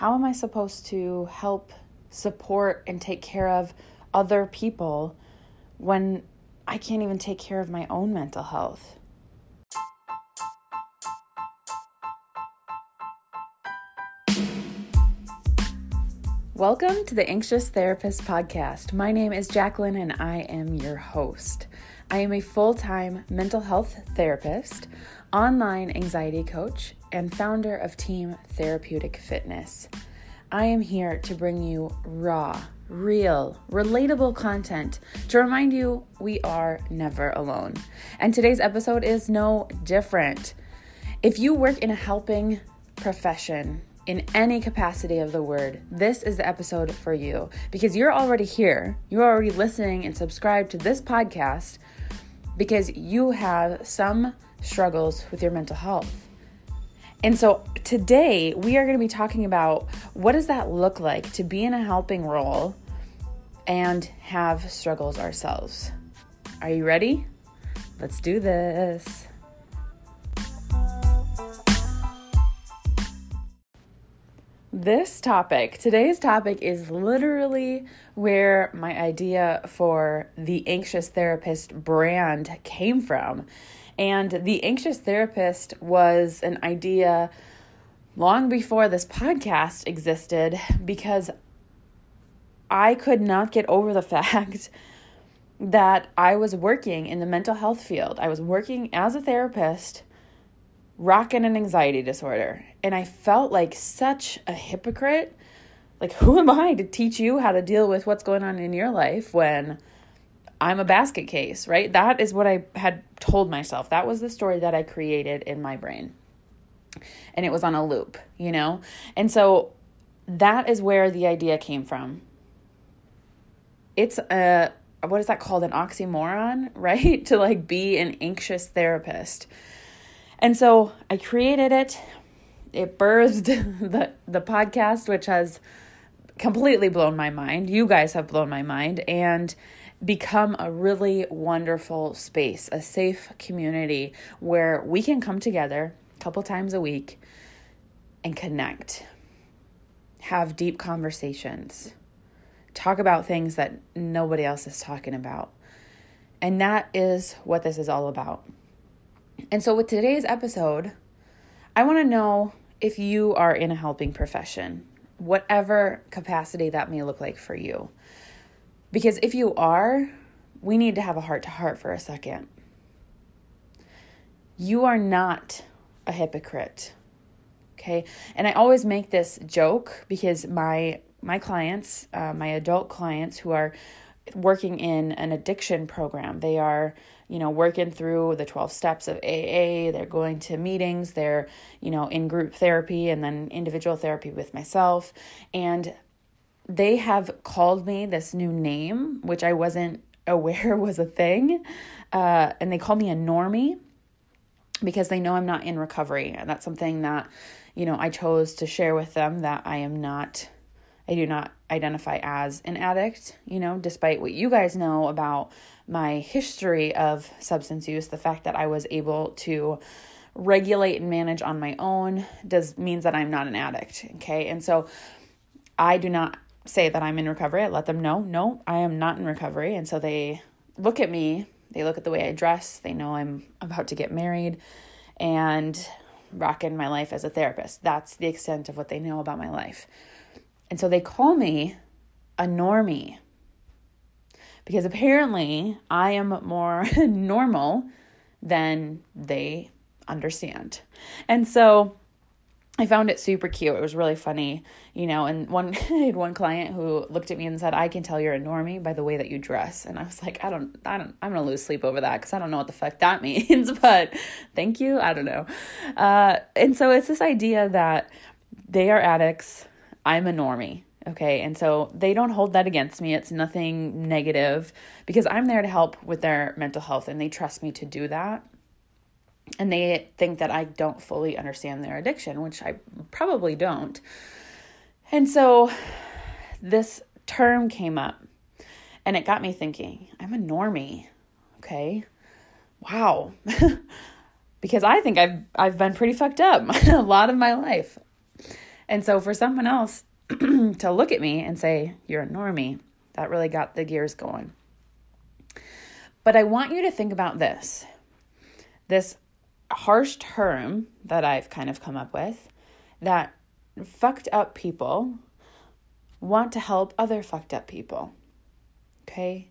how am I supposed to help support and take care of other people when I can't even take care of my own mental health? Welcome to the Anxious Therapist Podcast. My name is Jacqueline and I am your host. I am a full time mental health therapist, online anxiety coach, and founder of Team Therapeutic Fitness. I am here to bring you raw, real, relatable content to remind you we are never alone. And today's episode is no different. If you work in a helping profession, in any capacity of the word, this is the episode for you because you're already here. You're already listening and subscribed to this podcast because you have some struggles with your mental health. And so today we are going to be talking about what does that look like to be in a helping role and have struggles ourselves. Are you ready? Let's do this. This topic, today's topic, is literally where my idea for the Anxious Therapist brand came from. And the Anxious Therapist was an idea long before this podcast existed because I could not get over the fact that I was working in the mental health field. I was working as a therapist rocking an anxiety disorder. And I felt like such a hypocrite. Like, who am I to teach you how to deal with what's going on in your life when I'm a basket case, right? That is what I had told myself. That was the story that I created in my brain. And it was on a loop, you know? And so that is where the idea came from. It's a, what is that called? An oxymoron, right? to like be an anxious therapist and so I created it. It birthed the the podcast, which has completely blown my mind. You guys have blown my mind and become a really wonderful space, a safe community where we can come together a couple times a week and connect. Have deep conversations. Talk about things that nobody else is talking about. And that is what this is all about. And so, with today's episode, I want to know if you are in a helping profession, whatever capacity that may look like for you. Because if you are, we need to have a heart to heart for a second. You are not a hypocrite. Okay? And I always make this joke because my my clients, uh, my adult clients who are working in an addiction program, they are you know, working through the 12 steps of AA. They're going to meetings. They're, you know, in group therapy and then individual therapy with myself. And they have called me this new name, which I wasn't aware was a thing. Uh, and they call me a normie because they know I'm not in recovery. And that's something that, you know, I chose to share with them that I am not, I do not identify as an addict, you know, despite what you guys know about my history of substance use, the fact that I was able to regulate and manage on my own does means that I'm not an addict, okay? And so I do not say that I'm in recovery. I let them know, no, I am not in recovery. And so they look at me, they look at the way I dress, they know I'm about to get married and rocking my life as a therapist. That's the extent of what they know about my life. And so they call me a normie because apparently I am more normal than they understand. And so I found it super cute. It was really funny, you know. And one I had one client who looked at me and said, "I can tell you're a normie by the way that you dress." And I was like, "I don't, I don't, I'm gonna lose sleep over that because I don't know what the fuck that means." but thank you. I don't know. Uh, and so it's this idea that they are addicts. I'm a normie. Okay, and so they don't hold that against me. It's nothing negative because I'm there to help with their mental health and they trust me to do that. And they think that I don't fully understand their addiction, which I probably don't. And so this term came up and it got me thinking I'm a normie. Okay, wow. because I think I've I've been pretty fucked up a lot of my life. And so for someone else to look at me and say, You're a normie, that really got the gears going. But I want you to think about this this harsh term that I've kind of come up with that fucked up people want to help other fucked up people. Okay?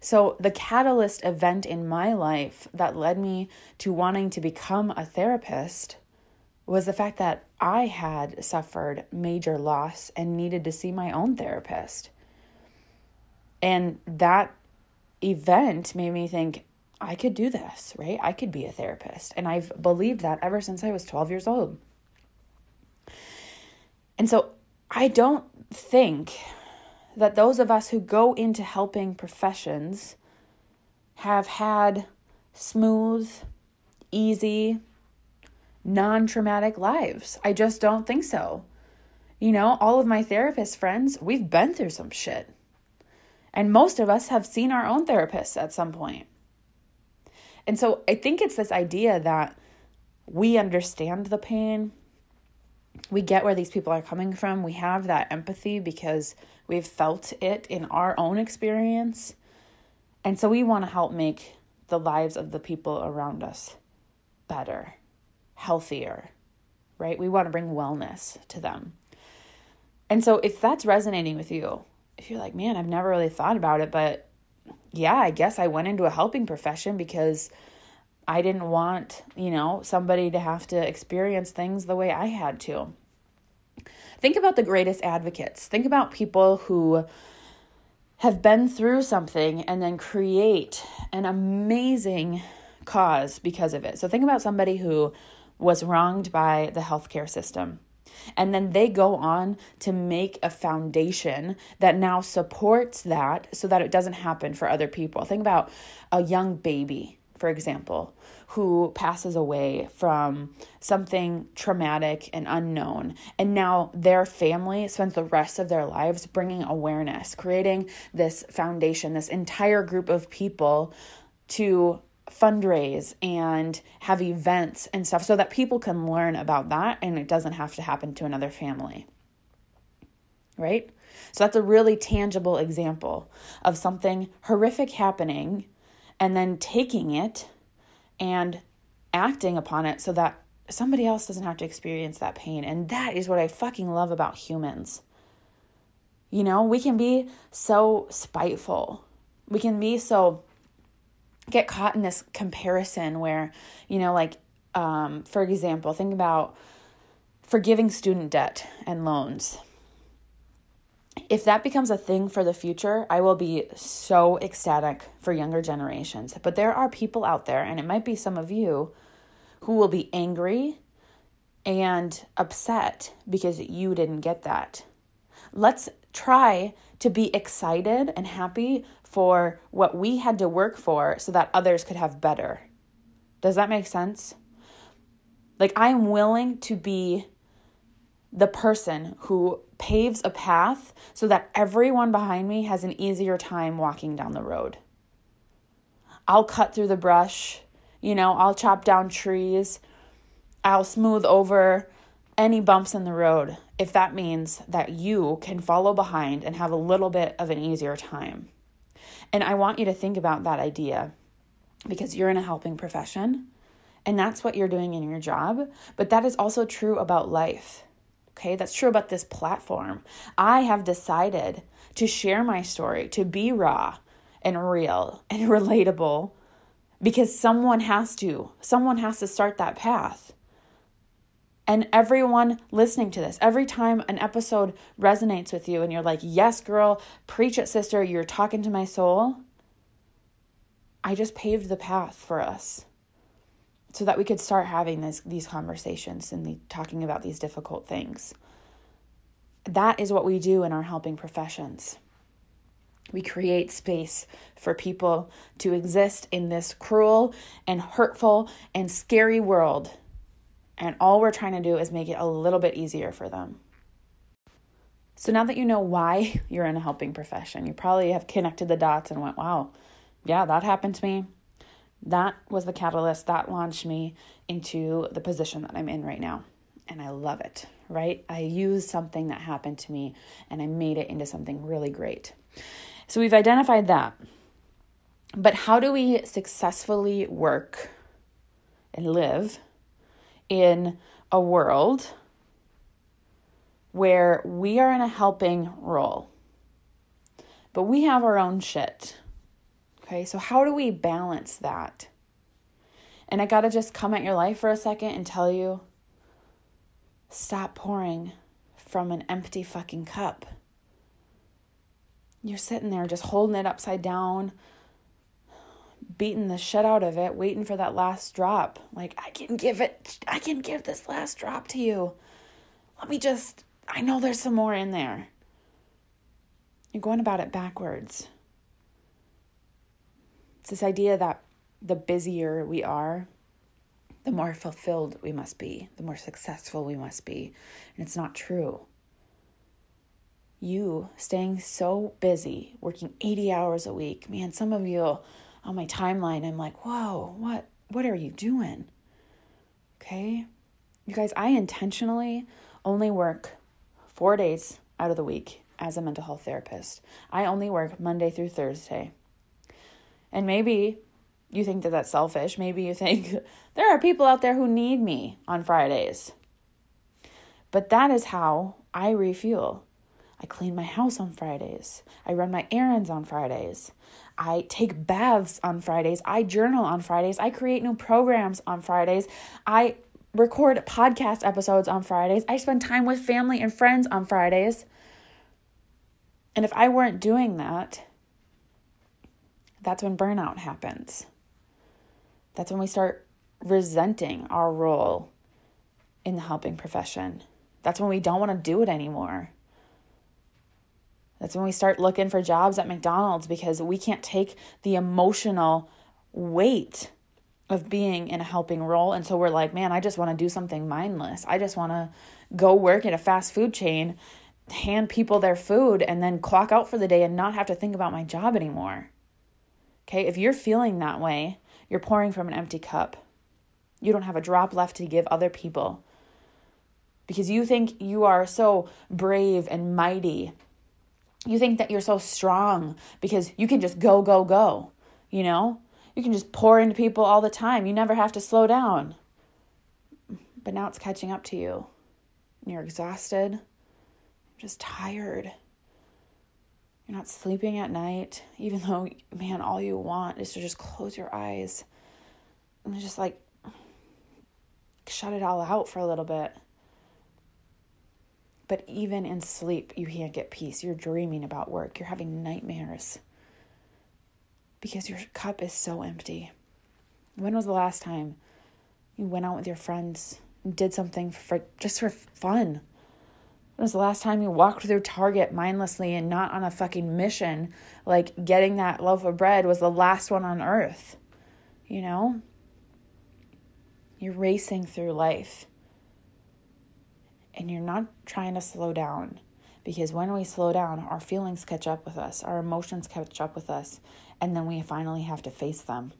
So, the catalyst event in my life that led me to wanting to become a therapist was the fact that I had suffered major loss and needed to see my own therapist. And that event made me think, I could do this, right? I could be a therapist. And I've believed that ever since I was 12 years old. And so I don't think that those of us who go into helping professions have had smooth, easy, non traumatic lives. I just don't think so. You know, all of my therapist friends, we've been through some shit. And most of us have seen our own therapists at some point. And so I think it's this idea that we understand the pain. We get where these people are coming from. We have that empathy because we've felt it in our own experience. And so we want to help make the lives of the people around us better, healthier, right? We want to bring wellness to them. And so if that's resonating with you, if you're like, man, I've never really thought about it, but yeah, I guess I went into a helping profession because I didn't want, you know, somebody to have to experience things the way I had to. Think about the greatest advocates. Think about people who have been through something and then create an amazing cause because of it. So think about somebody who was wronged by the healthcare system and then they go on to make a foundation that now supports that so that it doesn't happen for other people. Think about a young baby, for example, who passes away from something traumatic and unknown. And now their family spends the rest of their lives bringing awareness, creating this foundation, this entire group of people to fundraise and have events and stuff so that people can learn about that and it doesn't have to happen to another family. Right? So that's a really tangible example of something horrific happening and then taking it and acting upon it so that somebody else doesn't have to experience that pain. And that is what I fucking love about humans. You know, we can be so spiteful. We can be so get caught in this comparison where, you know, like, um, for example, think about forgiving student debt and loans. If that becomes a thing for the future, I will be so ecstatic for younger generations. But there are people out there, and it might be some of you, who will be angry and upset because you didn't get that. Let's try to be excited and happy for what we had to work for so that others could have better. Does that make sense? Like, I'm willing to be the person who paves a path so that everyone behind me has an easier time walking down the road. I'll cut through the brush, you know, I'll chop down trees, I'll smooth over any bumps in the road if that means that you can follow behind and have a little bit of an easier time. And I want you to think about that idea because you're in a helping profession and that's what you're doing in your job. But that is also true about life. Okay, that's true about this platform. I have decided to share my story, to be raw and real and relatable because someone has to. Someone has to start that path. And everyone listening to this, every time an episode resonates with you and you're like, yes, girl, preach it, sister, you're talking to my soul, I just paved the path for us so that we could start having this, these conversations and the, talking about these difficult things. That is what we do in our helping professions. We create space for people to exist in this cruel and hurtful and scary world and all we're trying to do is make it a little bit easier for them. So now that you know why you're in a helping profession, you probably have connected the dots and went, wow, yeah, that happened to me. That was the catalyst that launched me into the position that I'm in right now. and I love it, right? I used something that happened to me and I made it into something really great. So we've identified that. But how do we successfully work and live in a world where we are in a helping role, but we have our own shit? Okay, so how do we balance that? And I gotta just come at your life for a second and tell you stop pouring from an empty fucking cup. You're sitting there just holding it upside down, beating the shit out of it, waiting for that last drop. Like, I can give it, I can give this last drop to you. Let me just, I know there's some more in there. You're going about it backwards. It's this idea that the busier we are, the more fulfilled we must be, the more successful we must be. And it's not true. You staying so busy, working 80 hours a week, man, some of you on my timeline, I'm like, whoa, what what are you doing? Okay? You guys, I intentionally only work four days out of the week as a mental health therapist. I only work Monday through Thursday. And maybe you think that that's selfish. Maybe you think there are people out there who need me on Fridays. But that is how I refuel. I clean my house on Fridays. I run my errands on Fridays. I take baths on Fridays. I journal on Fridays. I create new programs on Fridays. I record podcast episodes on Fridays. I spend time with family and friends on Fridays. And if I weren't doing that, that's when burnout happens. That's when we start resenting our role in the helping profession. That's when we don't want to do it anymore. That's when we start looking for jobs at McDonald's because we can't take the emotional weight of being in a helping role. And so we're like, man, I just want to do something mindless. I just want to go work at a fast food chain, hand people their food, and then clock out for the day and not have to think about my job anymore. Okay, if you're feeling that way, you're pouring from an empty cup. You don't have a drop left to give other people because you think you are so brave and mighty you think that you're so strong because you can just go, go, go. You know, you can just pour into people all the time. You never have to slow down. But now it's catching up to you. You're exhausted, you're just tired. You're not sleeping at night, even though, man, all you want is to just close your eyes and just like shut it all out for a little bit. But even in sleep, you can't get peace. You're dreaming about work, you're having nightmares because your cup is so empty. When was the last time you went out with your friends and did something for just for fun? When was the last time you walked through Target mindlessly and not on a fucking mission? Like getting that loaf of bread was the last one on earth. You know? You're racing through life and you're not trying to slow down because when we slow down, our feelings catch up with us, our emotions catch up with us, and then we finally have to face them.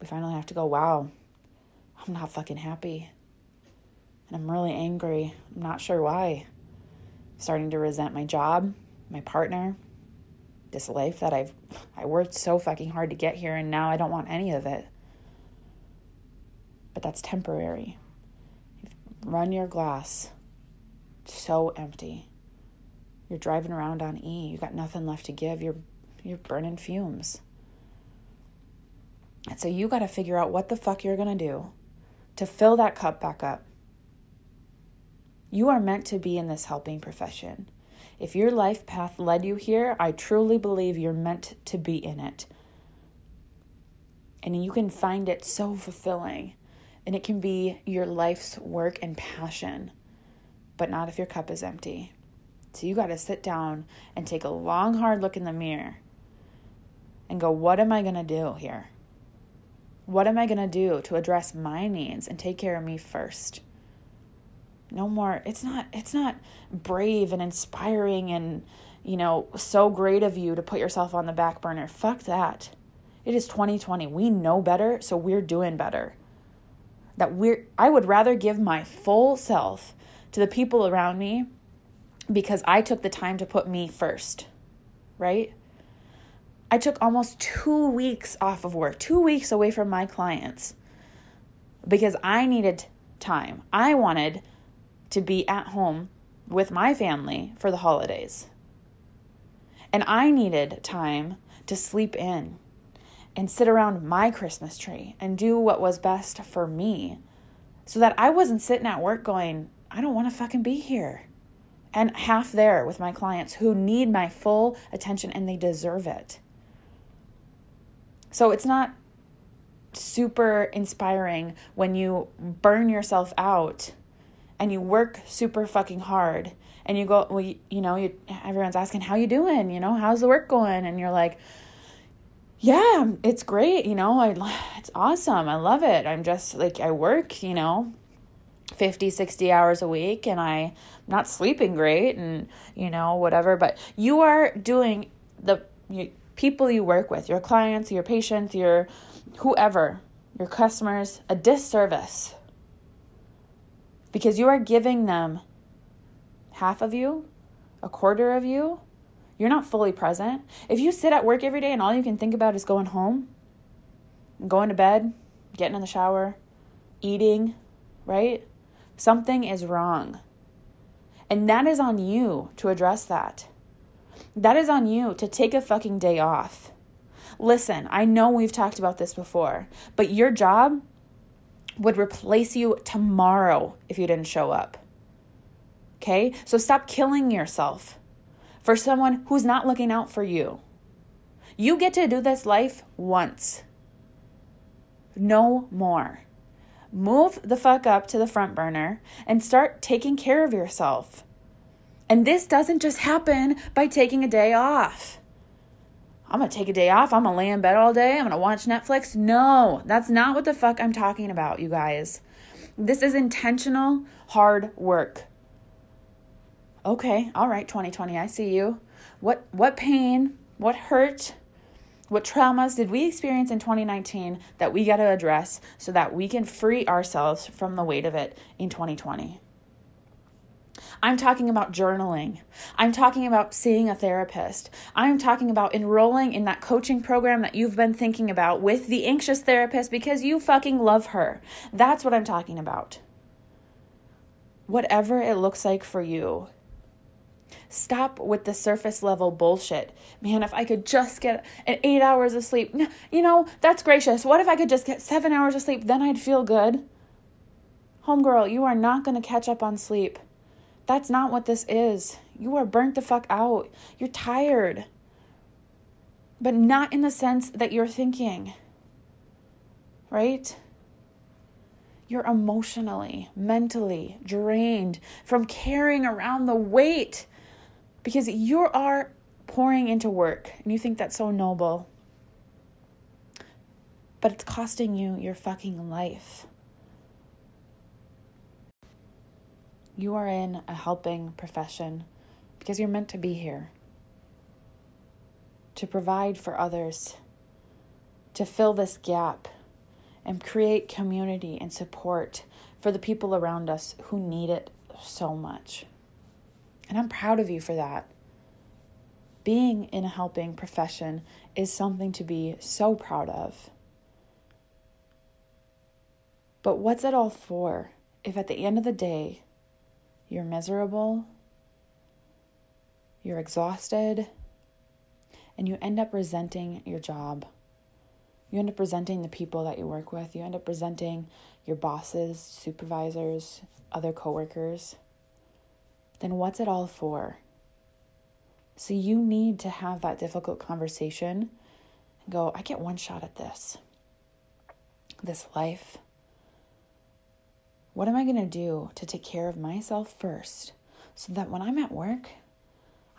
We finally have to go, wow, I'm not fucking happy. And I'm really angry. I'm not sure why. I'm starting to resent my job, my partner, this life that I've I worked so fucking hard to get here and now I don't want any of it. But that's temporary run your glass so empty. You're driving around on E. You got nothing left to give. You're you're burning fumes. And so you got to figure out what the fuck you're going to do to fill that cup back up. You are meant to be in this helping profession. If your life path led you here, I truly believe you're meant to be in it. And you can find it so fulfilling and it can be your life's work and passion, but not if your cup is empty. So you got to sit down and take a long, hard look in the mirror and go, what am I going to do here? What am I going to do to address my needs and take care of me first? No more. It's not it's not brave and inspiring and you know, so great of you to put yourself on the back burner. Fuck that. It is 2020. We know better, so we're doing better. That we're I would rather give my full self to the people around me because I took the time to put me first, right? I took almost 2 weeks off of work, 2 weeks away from my clients because I needed time. I wanted to be at home with my family for the holidays. And I needed time to sleep in and sit around my Christmas tree and do what was best for me so that I wasn't sitting at work going, I don't want to fucking be here. And half there with my clients who need my full attention and they deserve it. So it's not super inspiring when you burn yourself out and you work super fucking hard and you go well you, you know you everyone's asking how you doing you know how's the work going and you're like yeah it's great you know I, it's awesome i love it i'm just like i work you know 50 60 hours a week and i'm not sleeping great and you know whatever but you are doing the you, people you work with your clients your patients your whoever your customers a disservice because you are giving them half of you, a quarter of you. You're not fully present. If you sit at work every day and all you can think about is going home, going to bed, getting in the shower, eating, right? Something is wrong. And that is on you to address that. That is on you to take a fucking day off. Listen, I know we've talked about this before, but your job would replace you tomorrow if you didn't show up. Okay? So stop killing yourself for someone who's not looking out for you. You get to do this life once. No more. Move the fuck up to the front burner and start taking care of yourself. And this doesn't just happen by taking a day off. I'm gonna take a day off. I'm gonna lay in bed all day. I'm gonna watch Netflix. No, that's not what the fuck I'm talking about, you guys. This is intentional hard work. Okay, all right, 2020, I see you. What what pain, what hurt, what traumas did we experience in 2019 that we got to address so that we can free ourselves from the weight of it in 2020? I'm talking about journaling. I'm talking about seeing a therapist. I'm talking about enrolling in that coaching program that you've been thinking about with the anxious therapist because you fucking love her. That's what I'm talking about. Whatever it looks like for you. Stop with the surface level bullshit. Man, if I could just get an eight hours of sleep, you know, that's gracious. What if I could just get seven hours of sleep? Then I'd feel good. Homegirl, you are not going to catch up on sleep. That's not what this is. You are burnt the fuck out. You're tired. But not in the sense that you're thinking, right? You're emotionally, mentally drained from carrying around the weight because you are pouring into work and you think that's so noble. But it's costing you your fucking life. You are in a helping profession because you're meant to be here to provide for others, to fill this gap, and create community and support for the people around us who need it so much. And I'm proud of you for that. Being in a helping profession is something to be so proud of. But what's it all for if at the end of the day you're miserable, you're exhausted, and you end up resenting your job. You end up resenting the people that you work with. You end up resenting your bosses, supervisors, other coworkers. Then what's it all for? So you need to have that difficult conversation and go, I get one shot at this. This life, what am I going to do to take care of myself first so that when I'm at work,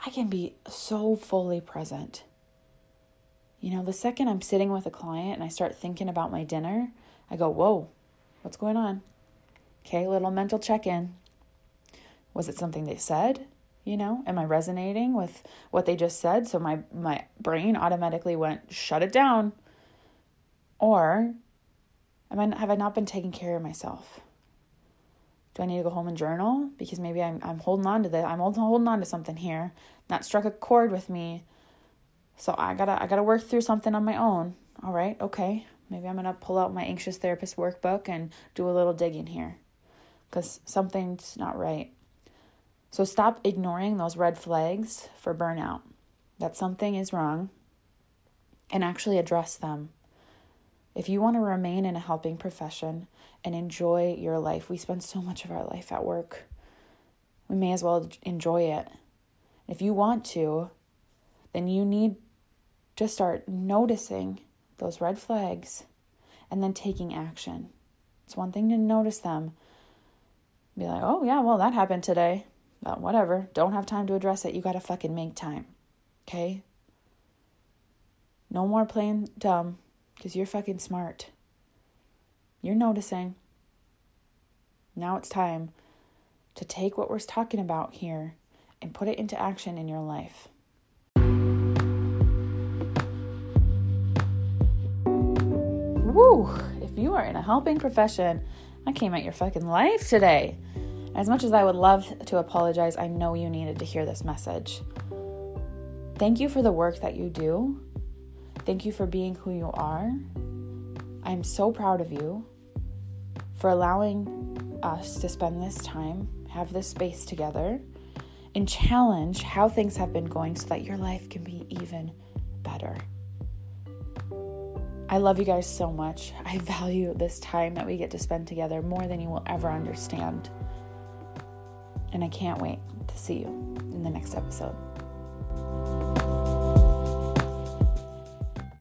I can be so fully present? You know, the second I'm sitting with a client and I start thinking about my dinner, I go, Whoa, what's going on? Okay, little mental check in. Was it something they said? You know, am I resonating with what they just said? So my, my brain automatically went, shut it down. Or Am I, have I not been taking care of myself? Do I need to go home and journal? Because maybe I'm, I'm holding on to that. I'm holding on to something here. That struck a chord with me. So I gotta I gotta work through something on my own. All right, okay. Maybe I'm gonna pull out my anxious therapist workbook and do a little digging here. Because something's not right. So stop ignoring those red flags for burnout. That something is wrong and actually address them. If you want to remain in a helping profession and enjoy your life, we spend so much of our life at work. We may as well enjoy it. If you want to, then you need to start noticing those red flags and then taking action. It's one thing to notice them, be like, oh, yeah, well, that happened today. But whatever. Don't have time to address it. You got to fucking make time. Okay? No more playing dumb because you're fucking smart. You're noticing. Now it's time to take what we're talking about here and put it into action in your life. Woo! If you are in a helping profession, I came at your fucking life today. As much as I would love to apologize, I know you needed to hear this message. Thank you for the work that you do. Thank you for being who you are. I'm so proud of you for allowing us to spend this time, have this space together, and challenge how things have been going so that your life can be even better. I love you guys so much. I value this time that we get to spend together more than you will ever understand. And I can't wait to see you in the next episode.